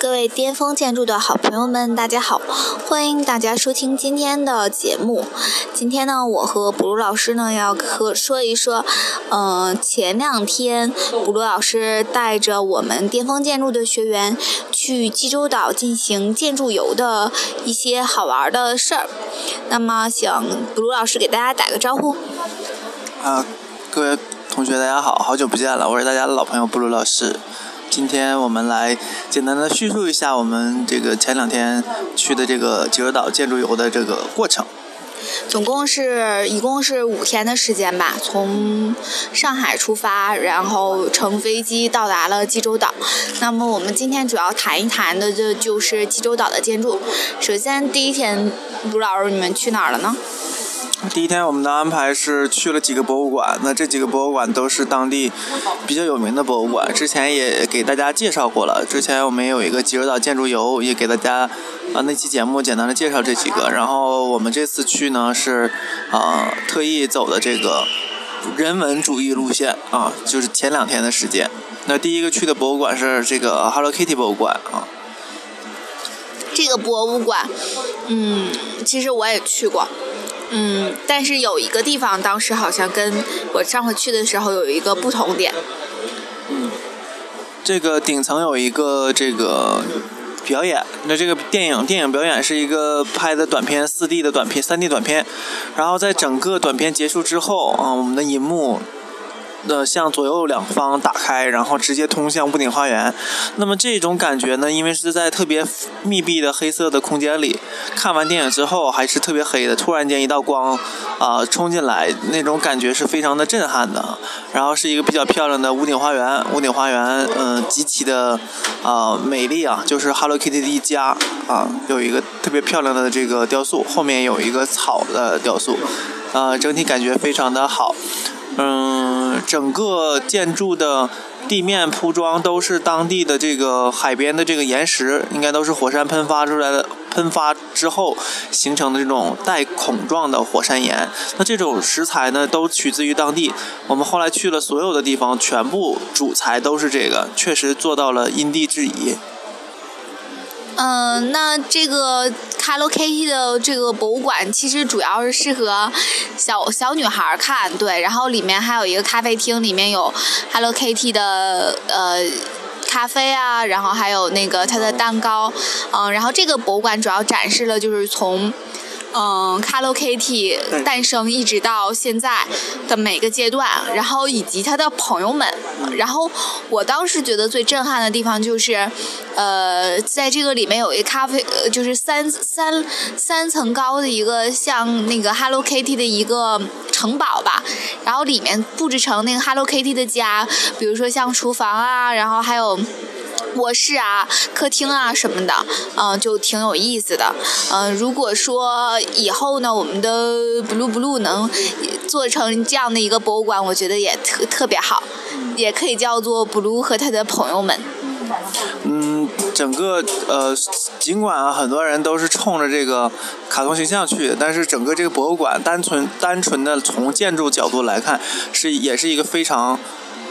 各位巅峰建筑的好朋友们，大家好！欢迎大家收听今天的节目。今天呢，我和卜鲁老师呢要和说一说，嗯，前两天卜鲁老师带着我们巅峰建筑的学员去济州岛进行建筑游的一些好玩的事儿。那么，请卜鲁老师给大家打个招呼。啊，各位同学，大家好，好久不见了，我是大家的老朋友布鲁老师。今天我们来简单的叙述一下我们这个前两天去的这个济州岛建筑游的这个过程。总共是一共是五天的时间吧，从上海出发，然后乘飞机到达了济州岛。那么我们今天主要谈一谈的就就是济州岛的建筑。首先第一天，卢老师你们去哪儿了呢？第一天我们的安排是去了几个博物馆，那这几个博物馆都是当地比较有名的博物馆，之前也给大家介绍过了。之前我们有一个济州岛建筑游，也给大家啊那期节目简单的介绍这几个。然后我们这次去呢是啊特意走的这个人文主义路线啊，就是前两天的时间。那第一个去的博物馆是这个 Hello Kitty 博物馆啊。这个博物馆，嗯，其实我也去过。嗯，但是有一个地方，当时好像跟我上回去的时候有一个不同点。嗯，这个顶层有一个这个表演，那这个电影电影表演是一个拍的短片，四 D 的短片，三 D 短片。然后在整个短片结束之后，啊，我们的银幕。呃向左右两方打开，然后直接通向屋顶花园。那么这种感觉呢，因为是在特别密闭的黑色的空间里，看完电影之后还是特别黑的。突然间一道光啊冲进来，那种感觉是非常的震撼的。然后是一个比较漂亮的屋顶花园，屋顶花园嗯极其的啊美丽啊，就是 Hello Kitty 的一家啊，有一个特别漂亮的这个雕塑，后面有一个草的雕塑，啊整体感觉非常的好。嗯，整个建筑的地面铺装都是当地的这个海边的这个岩石，应该都是火山喷发出来的，喷发之后形成的这种带孔状的火山岩。那这种石材呢，都取自于当地。我们后来去了所有的地方，全部主材都是这个，确实做到了因地制宜。嗯，那这个 Hello Kitty 的这个博物馆其实主要是适合小小女孩看，对。然后里面还有一个咖啡厅，里面有 Hello Kitty 的呃咖啡啊，然后还有那个它的蛋糕，嗯。然后这个博物馆主要展示了就是从。嗯，Hello Kitty 诞生一直到现在的每个阶段，然后以及他的朋友们，然后我当时觉得最震撼的地方就是，呃，在这个里面有一咖啡，呃，就是三三三层高的一个像那个 Hello Kitty 的一个城堡吧，然后里面布置成那个 Hello Kitty 的家，比如说像厨房啊，然后还有。卧室啊，客厅啊什么的，嗯，就挺有意思的。嗯，如果说以后呢，我们的 Blue Blue 能做成这样的一个博物馆，我觉得也特特别好，也可以叫做 Blue 和他的朋友们。嗯，整个呃，尽管啊，很多人都是冲着这个卡通形象去，但是整个这个博物馆，单纯单纯的从建筑角度来看，是也是一个非常。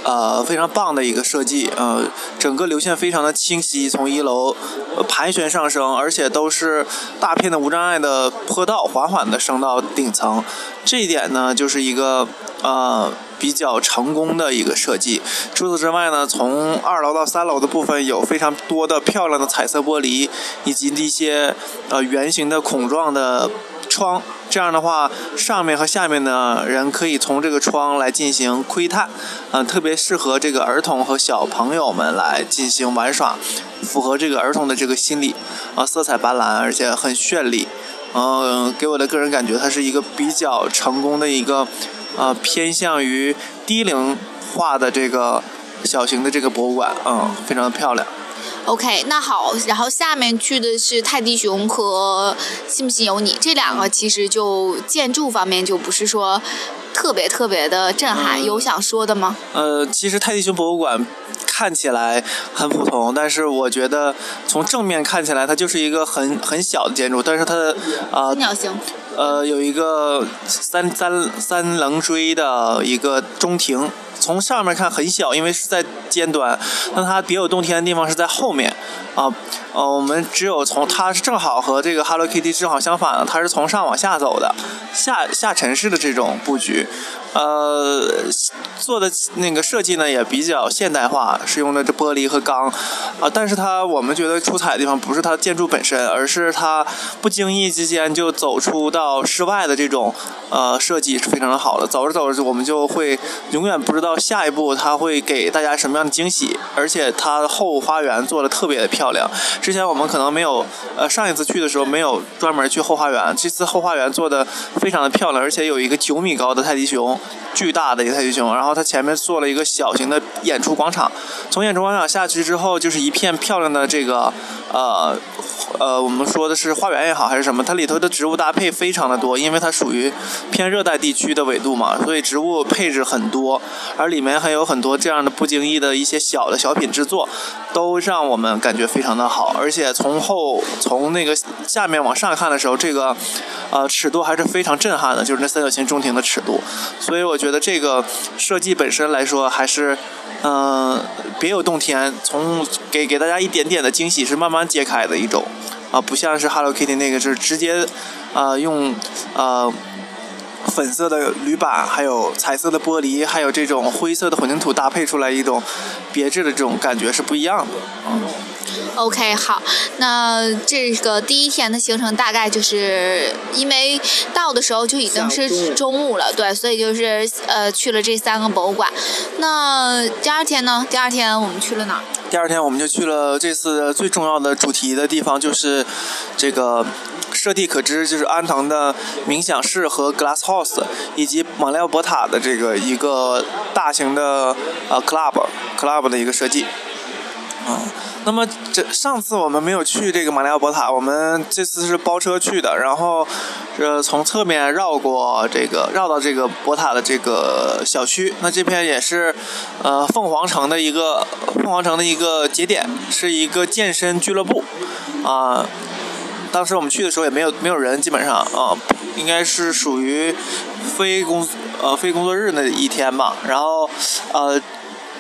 呃，非常棒的一个设计，呃，整个流线非常的清晰，从一楼盘旋上升，而且都是大片的无障碍的坡道，缓缓的升到顶层，这一点呢，就是一个呃比较成功的一个设计。除此之外呢，从二楼到三楼的部分有非常多的漂亮的彩色玻璃，以及一些呃圆形的孔状的。窗，这样的话，上面和下面的人可以从这个窗来进行窥探，嗯，特别适合这个儿童和小朋友们来进行玩耍，符合这个儿童的这个心理，啊，色彩斑斓，而且很绚丽，嗯，给我的个人感觉，它是一个比较成功的一个，呃，偏向于低龄化的这个小型的这个博物馆，嗯，非常的漂亮。OK，那好，然后下面去的是泰迪熊和信不信由你这两个，其实就建筑方面就不是说特别特别的震撼，有想说的吗？呃，其实泰迪熊博物馆看起来很普通，但是我觉得从正面看起来，它就是一个很很小的建筑，但是它的啊，三角形。呃，有一个三三三棱锥的一个中庭，从上面看很小，因为是在尖端，那它别有洞天的地方是在后面。啊，呃，我们只有从它是正好和这个 Hello Kitty 正好相反的，它是从上往下走的，下下沉式的这种布局，呃，做的那个设计呢也比较现代化，是用的这玻璃和钢，啊，但是它我们觉得出彩的地方不是它建筑本身，而是它不经意之间就走出到室外的这种呃设计是非常的好的，走着走着我们就会永远不知道下一步它会给大家什么样的惊喜，而且它后花园做的特别的漂亮。漂亮。之前我们可能没有，呃，上一次去的时候没有专门去后花园。这次后花园做的非常的漂亮，而且有一个九米高的泰迪熊，巨大的一个泰迪熊。然后它前面做了一个小型的演出广场。从演出广场下去之后，就是一片漂亮的这个，呃，呃，我们说的是花园也好还是什么，它里头的植物搭配非常的多，因为它属于偏热带地区的纬度嘛，所以植物配置很多，而里面还有很多这样的不经意的一些小的小品制作，都让我们感觉。非常的好，而且从后从那个下面往上看的时候，这个呃尺度还是非常震撼的，就是那三角形中庭的尺度。所以我觉得这个设计本身来说还是嗯别有洞天，从给给大家一点点的惊喜是慢慢揭开的一种啊，不像是 Hello Kitty 那个是直接啊用呃粉色的铝板，还有彩色的玻璃，还有这种灰色的混凝土搭配出来一种别致的这种感觉是不一样的啊。OK，好，那这个第一天的行程大概就是因为到的时候就已经是中午了，对，所以就是呃去了这三个博物馆。那第二天呢？第二天我们去了哪儿？第二天我们就去了这次最重要的主题的地方，就是这个设地可知，就是安藤的冥想室和 Glass House，以及马里奥博塔的这个一个大型的呃 club club 的一个设计，啊。那么这上次我们没有去这个马里奥博塔，我们这次是包车去的，然后呃从侧面绕过这个绕到这个博塔的这个小区。那这片也是呃凤凰城的一个凤凰城的一个节点，是一个健身俱乐部啊。当时我们去的时候也没有没有人，基本上啊应该是属于非工呃非工作日那一天吧。然后呃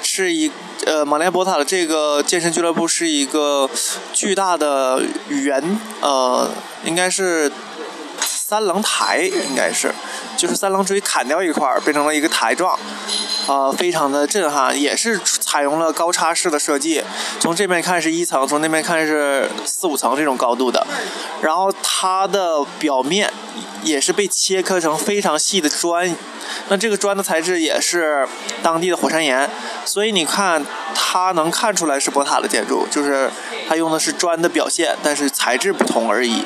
是一。呃，马连博塔的这个健身俱乐部是一个巨大的圆，呃，应该是三棱台，应该是，就是三棱锥砍掉一块儿，变成了一个台状，呃，非常的震撼，也是采用了高差式的设计，从这边看是一层，从那边看是四五层这种高度的，然后它的表面也是被切割成非常细的砖。那这个砖的材质也是当地的火山岩，所以你看它能看出来是博塔的建筑，就是它用的是砖的表现，但是材质不同而已。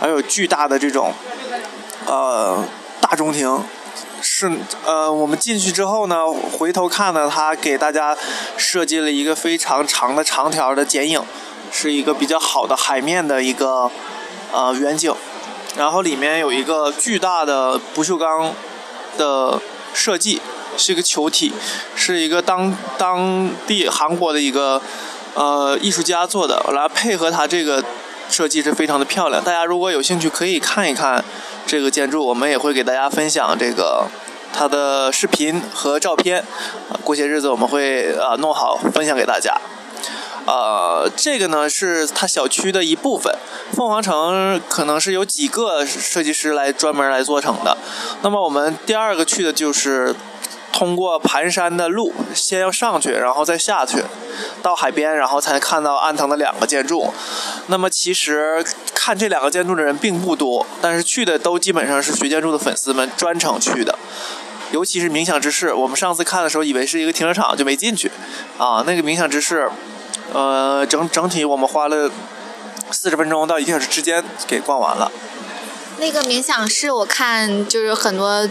还有巨大的这种呃大中庭，是呃我们进去之后呢，回头看呢，它给大家设计了一个非常长的长条的剪影，是一个比较好的海面的一个呃远景，然后里面有一个巨大的不锈钢。的设计是一个球体，是一个当当地韩国的一个呃艺术家做的，来配合它这个设计是非常的漂亮。大家如果有兴趣可以看一看这个建筑，我们也会给大家分享这个它的视频和照片。过些日子我们会啊弄好分享给大家。呃，这个呢是它小区的一部分。凤凰城可能是有几个设计师来专门来做成的。那么我们第二个去的就是通过盘山的路，先要上去，然后再下去，到海边，然后才看到安藤的两个建筑。那么其实看这两个建筑的人并不多，但是去的都基本上是学建筑的粉丝们专程去的。尤其是冥想之室，我们上次看的时候以为是一个停车场，就没进去。啊，那个冥想之室。呃，整整体我们花了四十分钟到一个小时之间给逛完了。那个冥想室，我看就是很多。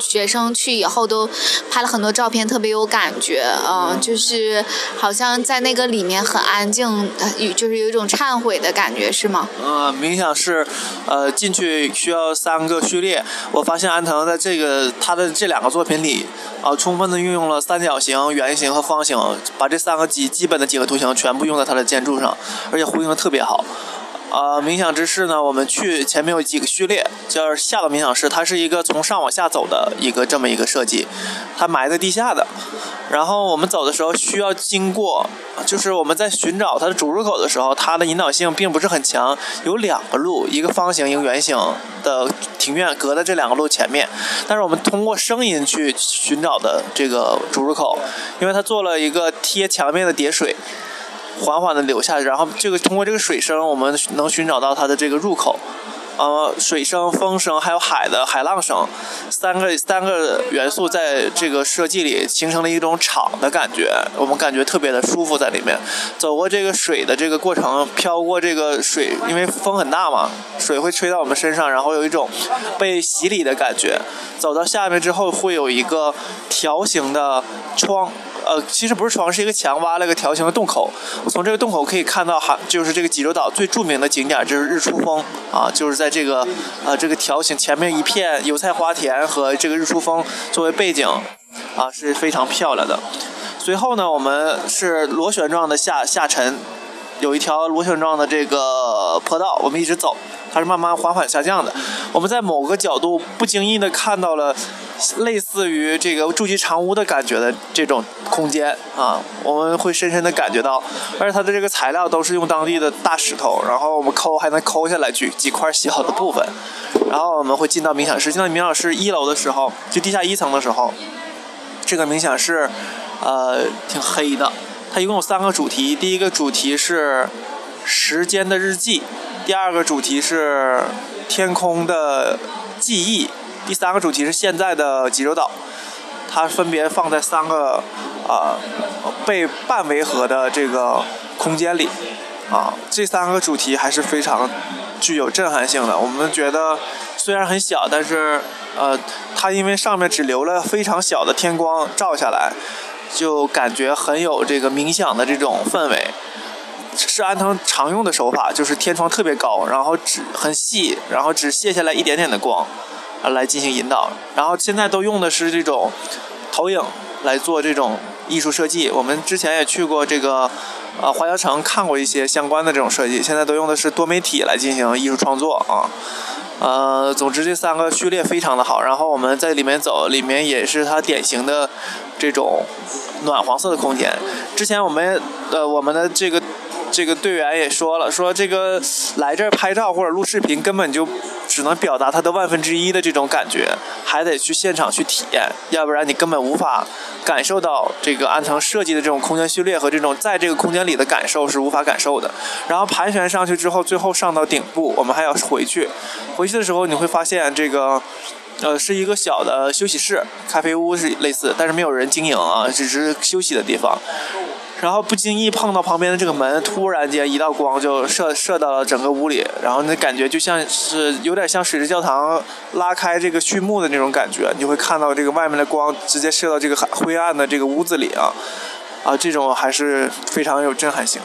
学生去以后都拍了很多照片，特别有感觉，嗯，就是好像在那个里面很安静，就是有一种忏悔的感觉，是吗？呃，冥想室，呃，进去需要三个序列。我发现安藤在这个他的这两个作品里，啊，充分的运用了三角形、圆形和方形，把这三个基基本的几何图形全部用在他的建筑上，而且呼应的特别好。呃，冥想之室呢，我们去前面有几个序列，就是下到冥想室，它是一个从上往下走的一个这么一个设计，它埋在地下的。然后我们走的时候需要经过，就是我们在寻找它的主入口的时候，它的引导性并不是很强，有两个路，一个方形，一个圆形的庭院隔在这两个路前面。但是我们通过声音去寻找的这个主入口，因为它做了一个贴墙面的叠水。缓缓的流下去，然后这个通过这个水声，我们能寻找到它的这个入口。呃，水声、风声，还有海的海浪声，三个三个元素在这个设计里形成了一种场的感觉，我们感觉特别的舒服在里面。走过这个水的这个过程，飘过这个水，因为风很大嘛，水会吹到我们身上，然后有一种被洗礼的感觉。走到下面之后，会有一个条形的窗。呃，其实不是床，是一个墙，挖了个条形的洞口。我从这个洞口可以看到，哈，就是这个济州岛最著名的景点，就是日出峰啊，就是在这个呃这个条形前面一片油菜花田和这个日出峰作为背景，啊是非常漂亮的。随后呢，我们是螺旋状的下下沉，有一条螺旋状的这个坡道，我们一直走，它是慢慢缓缓下降的。我们在某个角度不经意的看到了。类似于这个筑基长屋的感觉的这种空间啊，我们会深深的感觉到，而且它的这个材料都是用当地的大石头，然后我们抠还能抠下来几几块小的部分，然后我们会进到冥想室，进到冥想室一楼的时候，就地下一层的时候，这个冥想室，呃，挺黑的，它一共有三个主题，第一个主题是时间的日记，第二个主题是天空的记忆。第三个主题是现在的济州岛，它分别放在三个啊被半围合的这个空间里啊，这三个主题还是非常具有震撼性的。我们觉得虽然很小，但是呃，它因为上面只留了非常小的天光照下来，就感觉很有这个冥想的这种氛围。是安藤常用的手法，就是天窗特别高，然后只很细，然后只卸下来一点点的光。啊，来进行引导，然后现在都用的是这种投影来做这种艺术设计。我们之前也去过这个呃华侨城看过一些相关的这种设计，现在都用的是多媒体来进行艺术创作啊。呃，总之这三个序列非常的好。然后我们在里面走，里面也是它典型的这种暖黄色的空间。之前我们呃我们的这个这个队员也说了，说这个来这儿拍照或者录视频根本就。只能表达它的万分之一的这种感觉，还得去现场去体验，要不然你根本无法感受到这个安藤设计的这种空间序列和这种在这个空间里的感受是无法感受的。然后盘旋上去之后，最后上到顶部，我们还要回去。回去的时候你会发现，这个呃是一个小的休息室、咖啡屋是类似，但是没有人经营啊，只是休息的地方。然后不经意碰到旁边的这个门，突然间一道光就射射到了整个屋里，然后那感觉就像是有点像水之教堂拉开这个序幕的那种感觉，你会看到这个外面的光直接射到这个灰暗的这个屋子里啊，啊，这种还是非常有震撼性。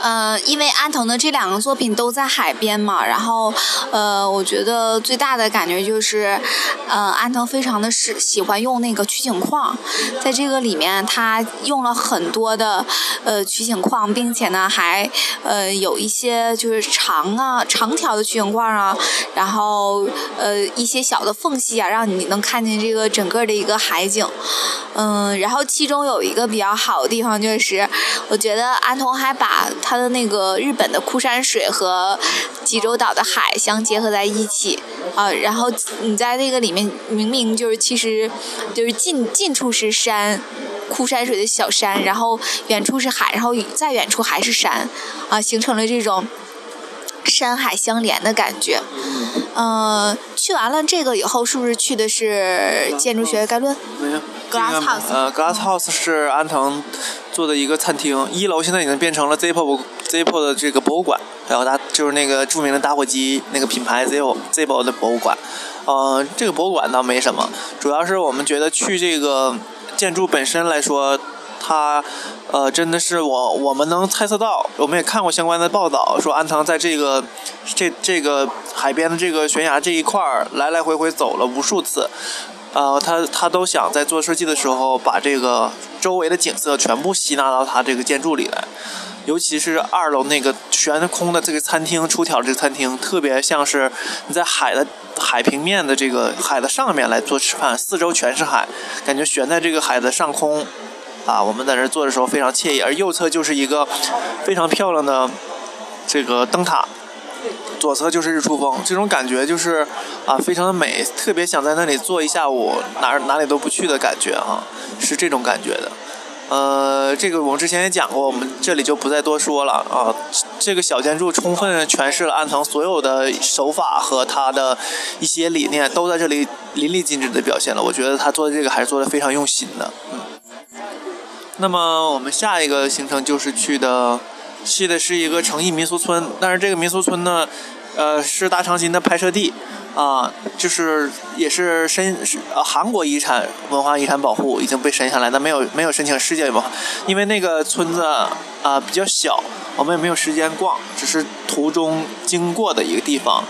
嗯，因为安藤的这两个作品都在海边嘛，然后，呃，我觉得最大的感觉就是，呃，安藤非常的是喜欢用那个取景框，在这个里面他用了很多的呃取景框，并且呢还呃有一些就是长啊长条的取景框啊，然后呃一些小的缝隙啊，让你能看见这个整个的一个海景，嗯，然后其中有一个比较好的地方就是，我觉得安藤还把把它的那个日本的枯山水和济州岛的海相结合在一起啊，然后你在那个里面，明明就是其实就是近近处是山，枯山水的小山，然后远处是海，然后再远处还是山，啊，形成了这种山海相连的感觉。嗯，去完了这个以后，是不是去的是建筑学概论？没有。Glass House，呃，Glass House 是安藤做的一个餐厅，一楼现在已经变成了 Zippo Zippo 的这个博物馆，然后它就是那个著名的打火机那个品牌 Zippo Zippo 的博物馆。呃，这个博物馆倒没什么，主要是我们觉得去这个建筑本身来说，它呃真的是我我们能猜测到，我们也看过相关的报道，说安藤在这个这这个海边的这个悬崖这一块儿来来回回走了无数次。呃，他他都想在做设计的时候把这个周围的景色全部吸纳到他这个建筑里来，尤其是二楼那个悬空的这个餐厅，出挑这个餐厅，特别像是你在海的海平面的这个海的上面来做吃饭，四周全是海，感觉悬在这个海的上空。啊，我们在这坐的时候非常惬意，而右侧就是一个非常漂亮的这个灯塔，左侧就是日出峰，这种感觉就是啊，非常的美，特别想在那里坐一下午，哪哪里都不去的感觉哈，是这种感觉的。呃，这个我们之前也讲过，我们这里就不再多说了啊。这个小建筑充分诠释了安藤所有的手法和他的一些理念，都在这里淋漓尽致的表现了。我觉得他做的这个还是做的非常用心的，嗯。那么我们下一个行程就是去的，去的是一个诚意民俗村，但是这个民俗村呢，呃，是大长今的拍摄地，啊，就是也是申呃韩国遗产文化遗产保护已经被申下来，但没有没有申请世界文化，因为那个村子啊比较小，我们也没有时间逛，只是途中经过的一个地方，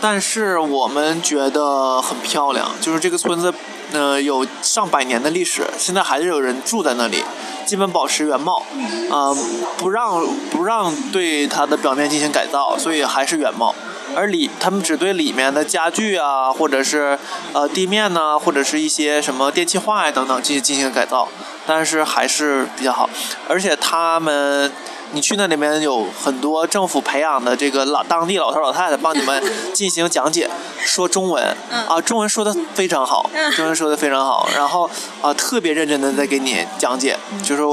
但是我们觉得很漂亮，就是这个村子。呃，有上百年的历史，现在还是有人住在那里，基本保持原貌，啊，不让不让对它的表面进行改造，所以还是原貌。而里他们只对里面的家具啊，或者是呃地面呢，或者是一些什么电气化呀等等进行进行改造，但是还是比较好。而且他们。你去那里面有很多政府培养的这个老当地老头老太太帮你们进行讲解，说中文啊，中文说的非常好，中文说的非常好，然后啊特别认真的在给你讲解，就是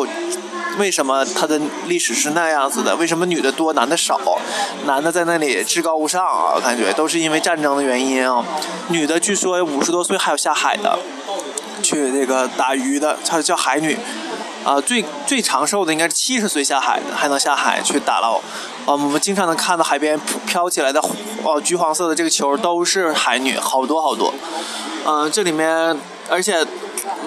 为什么它的历史是那样子的，为什么女的多男的少，男的在那里至高无上啊，感觉都是因为战争的原因啊，女的据说五十多岁还有下海的，去那个打鱼的，她叫海女。啊，最最长寿的应该是七十岁下海的，还能下海去打捞。啊，我们经常能看到海边飘起来的，哦，橘黄色的这个球都是海女，好多好多。嗯，这里面，而且，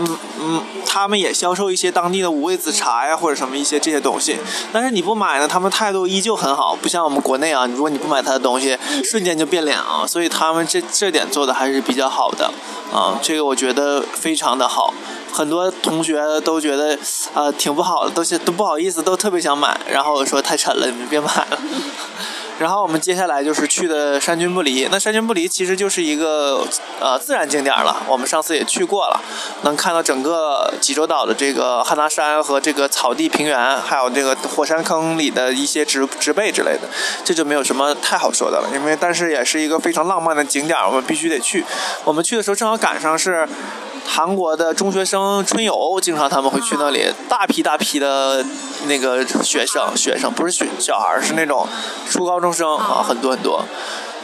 嗯嗯，他们也销售一些当地的五味子茶呀，或者什么一些这些东西。但是你不买呢，他们态度依旧很好，不像我们国内啊，如果你不买他的东西，瞬间就变脸啊。所以他们这这点做的还是比较好的。啊，这个我觉得非常的好。很多同学都觉得，呃，挺不好的，都是都不好意思，都特别想买。然后我说太沉了，你们别买了。然后我们接下来就是去的山君不离。那山君不离其实就是一个呃自然景点了，我们上次也去过了，能看到整个济州岛的这个汉拿山和这个草地平原，还有这个火山坑里的一些植植被之类的，这就没有什么太好说的了。因为但是也是一个非常浪漫的景点，我们必须得去。我们去的时候正好赶上是。韩国的中学生春游，经常他们会去那里，大批大批的那个学生，学生不是学小孩是那种初高中生啊，很多很多。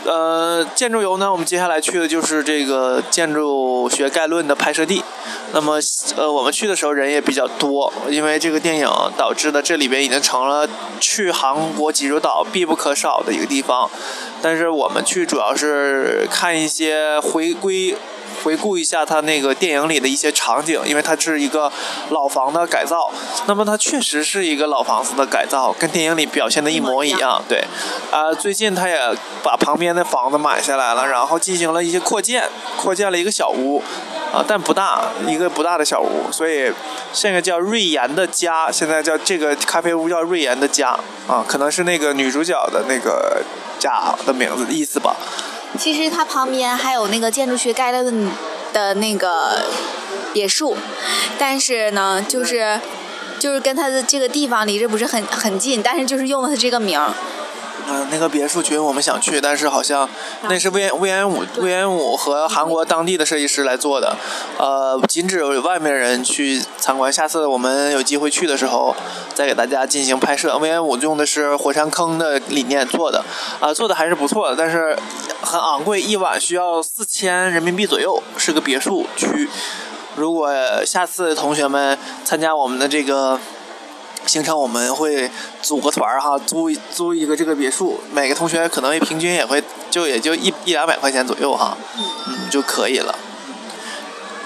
呃，建筑游呢，我们接下来去的就是这个建筑学概论的拍摄地。那么，呃，我们去的时候人也比较多，因为这个电影导致的这里边已经成了去韩国济州岛必不可少的一个地方。但是我们去主要是看一些回归。回顾一下他那个电影里的一些场景，因为它是一个老房的改造，那么它确实是一个老房子的改造，跟电影里表现的一模一样。对，啊，最近他也把旁边的房子买下来了，然后进行了一些扩建，扩建了一个小屋，啊，但不大，一个不大的小屋，所以现在叫瑞妍的家，现在叫这个咖啡屋叫瑞妍的家，啊，可能是那个女主角的那个家的名字意思吧。其实它旁边还有那个建筑学盖的的那个别墅，但是呢，就是就是跟它的这个地方离着不是很很近，但是就是用了它这个名儿。嗯，那个别墅群我们想去，但是好像那是魏延魏延武魏延武和韩国当地的设计师来做的，呃，禁止外面人去参观。下次我们有机会去的时候，再给大家进行拍摄。魏延武用的是火山坑的理念做的，啊，做的还是不错的，但是很昂贵，一晚需要四千人民币左右，是个别墅区。如果下次同学们参加我们的这个。行程我们会组个团儿哈，租租一个这个别墅，每个同学可能平均也会就也就一一两百块钱左右哈，嗯就可以了。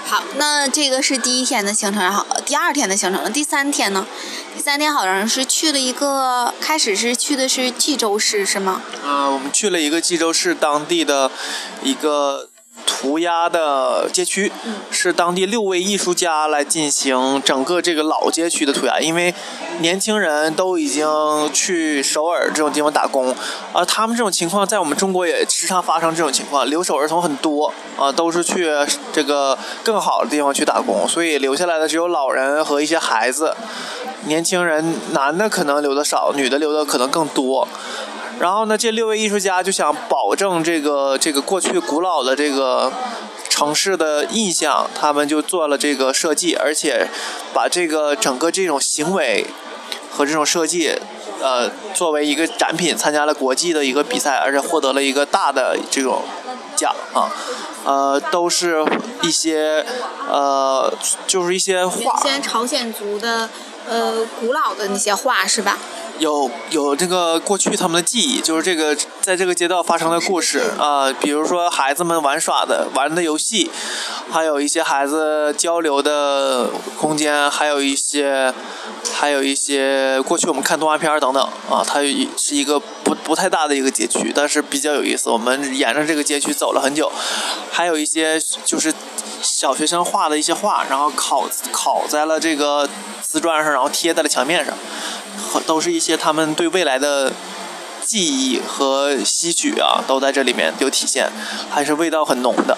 好，那这个是第一天的行程，然后第二天的行程了。第三天呢？第三天好像是去了一个，开始是去的是冀州市是吗？啊，我们去了一个冀州市当地的一个。涂鸦的街区，是当地六位艺术家来进行整个这个老街区的涂鸦，因为年轻人都已经去首尔这种地方打工，啊，他们这种情况在我们中国也时常发生这种情况，留守儿童很多啊，都是去这个更好的地方去打工，所以留下来的只有老人和一些孩子，年轻人男的可能留的少，女的留的可能更多。然后呢，这六位艺术家就想保证这个这个过去古老的这个城市的印象，他们就做了这个设计，而且把这个整个这种行为和这种设计，呃，作为一个展品参加了国际的一个比赛，而且获得了一个大的这种奖啊，呃，都是一些呃，就是一些画，先朝鲜族的呃古老的那些画是吧？有有这个过去他们的记忆，就是这个在这个街道发生的故事啊、比如说孩子们玩耍的玩的游戏，还有一些孩子交流的空间，还有一些还有一些过去我们看动画片等等啊，它是一个不不太大的一个街区，但是比较有意思。我们沿着这个街区走了很久，还有一些就是小学生画的一些画，然后烤烤在了这个瓷砖上，然后贴在了墙面上。都是一些他们对未来的记忆和吸取啊，都在这里面有体现，还是味道很浓的。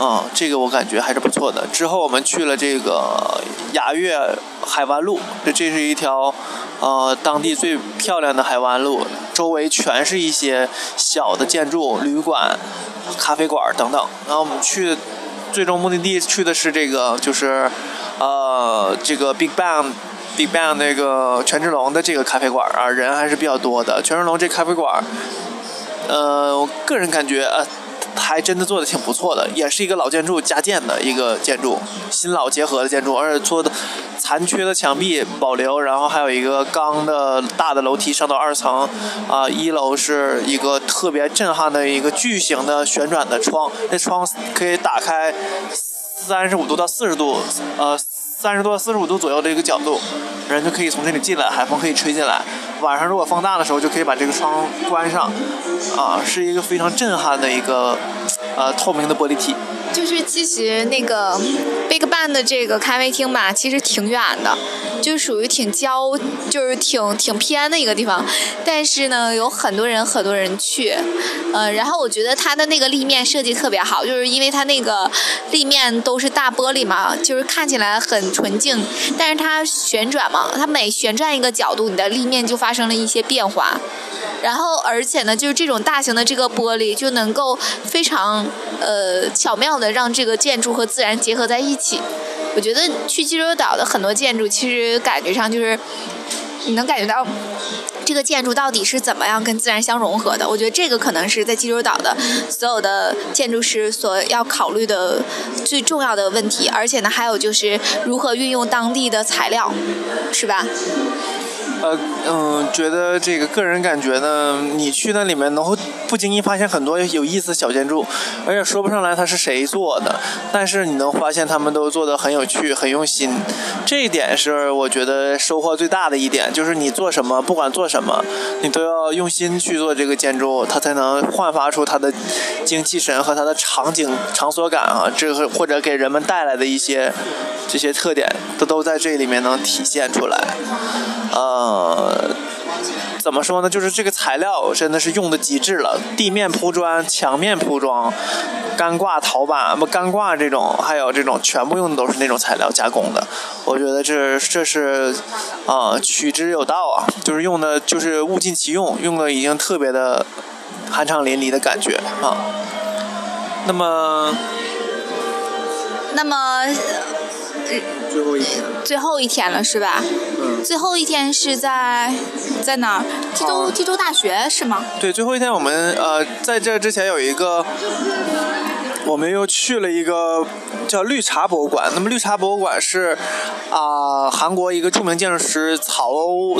嗯，这个我感觉还是不错的。之后我们去了这个雅悦海湾路，这这是一条呃当地最漂亮的海湾路，周围全是一些小的建筑、旅馆、咖啡馆等等。然后我们去最终目的地去的是这个，就是呃这个 Big Bang。Big Bang 那个权志龙的这个咖啡馆啊，人还是比较多的。权志龙这咖啡馆，呃，我个人感觉呃，还真的做的挺不错的，也是一个老建筑加建的一个建筑，新老结合的建筑，而且做的残缺的墙壁保留，然后还有一个钢的大的楼梯上到二层，啊、一楼是一个特别震撼的一个巨型的旋转的窗，那窗可以打开三十五度到四十度，呃。三十度四十五度左右的一个角度，人就可以从这里进来，海风可以吹进来。晚上如果风大的时候，就可以把这个窗关上，啊，是一个非常震撼的一个呃透明的玻璃体。就是其实那个 Big Bang 的这个咖啡厅吧，其实挺远的，就属于挺郊，就是挺挺偏的一个地方。但是呢，有很多人很多人去，呃，然后我觉得它的那个立面设计特别好，就是因为它那个立面都是大玻璃嘛，就是看起来很纯净，但是它旋转嘛，它每旋转一个角度，你的立面就发生了一些变化。然后，而且呢，就是这种大型的这个玻璃就能够非常呃巧妙的让这个建筑和自然结合在一起。我觉得去济州岛的很多建筑，其实感觉上就是你能感觉到这个建筑到底是怎么样跟自然相融合的。我觉得这个可能是在济州岛的所有的建筑师所要考虑的最重要的问题。而且呢，还有就是如何运用当地的材料，是吧？呃嗯，觉得这个个人感觉呢，你去那里面能会不经意发现很多有意思小建筑，而且说不上来它是谁做的，但是你能发现他们都做的很有趣、很用心，这一点是我觉得收获最大的一点，就是你做什么，不管做什么，你都要用心去做这个建筑，它才能焕发出它的精气神和它的场景场所感啊，这个或者给人们带来的一些这些特点，都都在这里面能体现出来。呃，怎么说呢？就是这个材料真的是用的极致了，地面铺砖、墙面铺装、干挂陶板不干挂这种，还有这种全部用的都是那种材料加工的。我觉得这这是啊、呃取之有道啊，就是用的就是物尽其用，用的已经特别的酣畅淋漓的感觉啊。那么那么最后一天，最后一天了是吧？嗯，最后一天是在在哪儿？济州啊济州大学是吗？对，最后一天我们呃在这之前有一个，我们又去了一个叫绿茶博物馆。那么绿茶博物馆是啊、韩国一个著名建筑师曹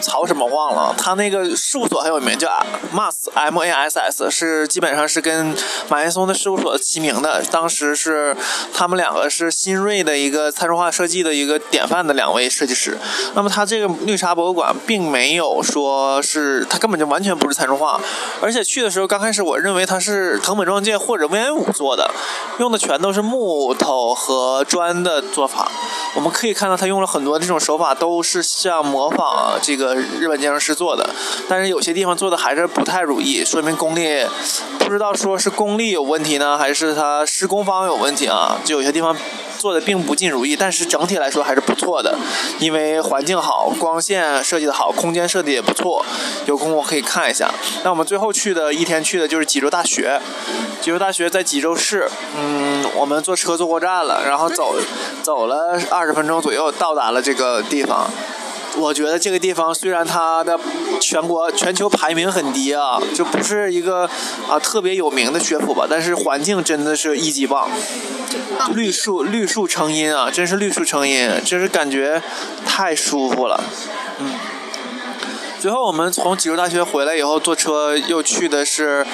曹什么忘了，他那个事务所很有名，叫 MAS M A S S，是基本上是跟马岩松的事务所齐名的。当时是他们两个是新锐的一个参数化设计的一个典范的两位设计师。那么他这个绿茶博物馆并没有说是他根本就完全不是参数化，而且去的时候刚开始我认为他是藤本壮介或者魏延武做的，用的全都是木头和砖的做法。我们可以看到，他用了很多这种手法，都是像模仿这个日本建筑师做的，但是有些地方做的还是不太如意，说明功力不知道说是功力有问题呢，还是他施工方有问题啊？就有些地方。做的并不尽如意，但是整体来说还是不错的，因为环境好，光线设计的好，空间设计也不错。有空我可以看一下。那我们最后去的一天去的就是济州大学，济州大学在济州市。嗯，我们坐车坐过站了，然后走走了二十分钟左右，到达了这个地方。我觉得这个地方虽然它的全国全球排名很低啊，就不是一个啊特别有名的学府吧，但是环境真的是一级棒，绿树绿树成荫啊，真是绿树成荫，真是感觉太舒服了，嗯。最后我们从济州大学回来以后，坐车又去的是。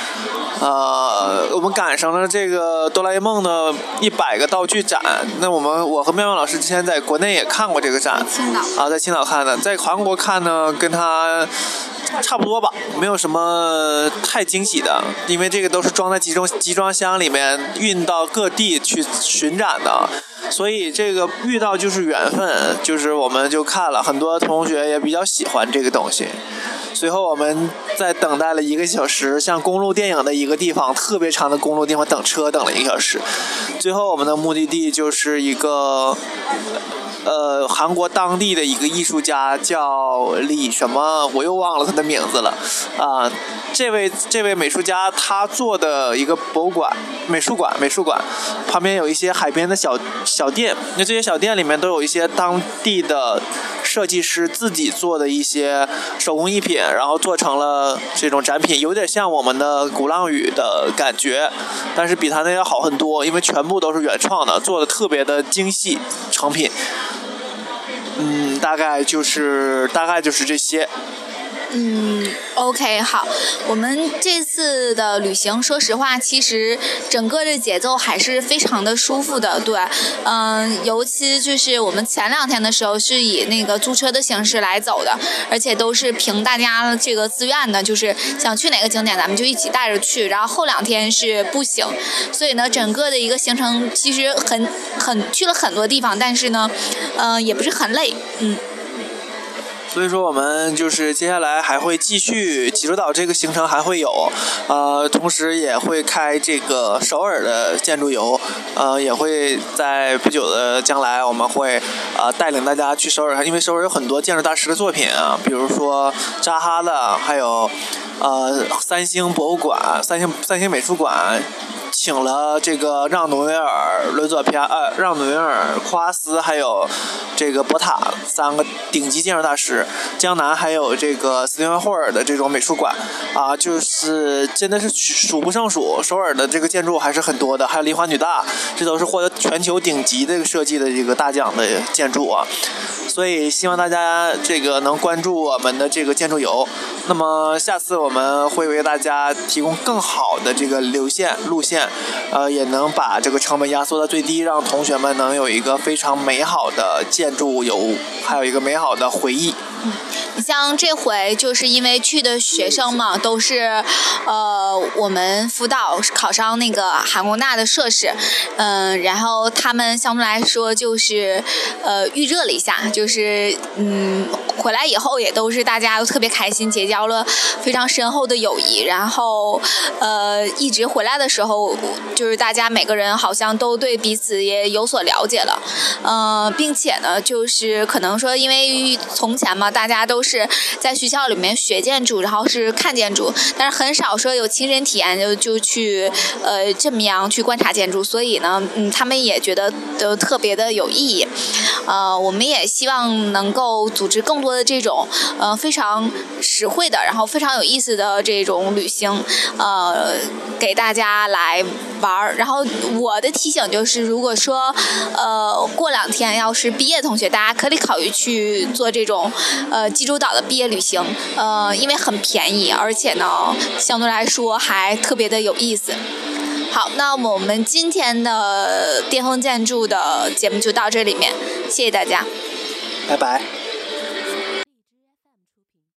呃，我们赶上了这个哆啦 A 梦的一百个道具展。那我们我和妙妙老师之前在国内也看过这个展，青岛啊，在青岛看的，在韩国看呢，跟他差不多吧，没有什么太惊喜的，因为这个都是装在集中集装箱里面运到各地去巡展的，所以这个遇到就是缘分，就是我们就看了很多同学也比较喜欢这个东西。随后我们在等待了一个小时，像公路电影的一个地方，特别长的公路地方等车等了一个小时。最后我们的目的地就是一个，呃，韩国当地的一个艺术家叫李什么，我又忘了他的名字了。啊，这位这位美术家他做的一个博物馆、美术馆、美术馆旁边有一些海边的小小店，那这些小店里面都有一些当地的。设计师自己做的一些手工艺品，然后做成了这种展品，有点像我们的鼓浪屿的感觉，但是比他那要好很多，因为全部都是原创的，做的特别的精细成品。大概就是大概就是这些。嗯，OK，好，我们这次的旅行，说实话，其实整个的节奏还是非常的舒服的，对，嗯，尤其就是我们前两天的时候是以那个租车的形式来走的，而且都是凭大家这个自愿的，就是想去哪个景点咱们就一起带着去，然后后两天是步行，所以呢，整个的一个行程其实很很去了很多地方，但是呢，嗯，也不是很累，嗯。所以说，我们就是接下来还会继续济州岛这个行程还会有，呃，同时也会开这个首尔的建筑游，呃，也会在不久的将来，我们会呃带领大家去首尔，因为首尔有很多建筑大师的作品啊，比如说扎哈的，还有呃三星博物馆、三星三星美术馆。请了这个让努维尔、伦佐皮亚、呃让努维尔、库阿斯，还有这个博塔三个顶级建筑大师。江南还有这个斯蒂芬霍尔的这种美术馆，啊，就是真的是数不胜数。首尔的这个建筑还是很多的，还有梨花女大，这都是获得全球顶级的设计的这个大奖的建筑啊。所以希望大家这个能关注我们的这个建筑游。那么下次我们会为大家提供更好的这个流线路线。呃，也能把这个成本压缩到最低，让同学们能有一个非常美好的建筑游，还有一个美好的回忆。嗯，你像这回就是因为去的学生嘛，都是，呃，我们辅导考上那个韩国大的硕士，嗯，然后他们相对来说就是，呃，预热了一下，就是，嗯，回来以后也都是大家都特别开心，结交了非常深厚的友谊，然后，呃，一直回来的时候，就是大家每个人好像都对彼此也有所了解了，嗯，并且呢，就是可能说因为从前嘛。大家都是在学校里面学建筑，然后是看建筑，但是很少说有亲身体验，就就去呃这么样去观察建筑。所以呢，嗯，他们也觉得都特别的有意义。呃，我们也希望能够组织更多的这种呃非常实惠的，然后非常有意思的这种旅行，呃，给大家来玩儿。然后我的提醒就是，如果说呃过两天要是毕业同学，大家可以考虑去做这种。呃，济州岛的毕业旅行，呃，因为很便宜，而且呢，相对来说还特别的有意思。好，那我们今天的巅峰建筑的节目就到这里面，谢谢大家，拜拜。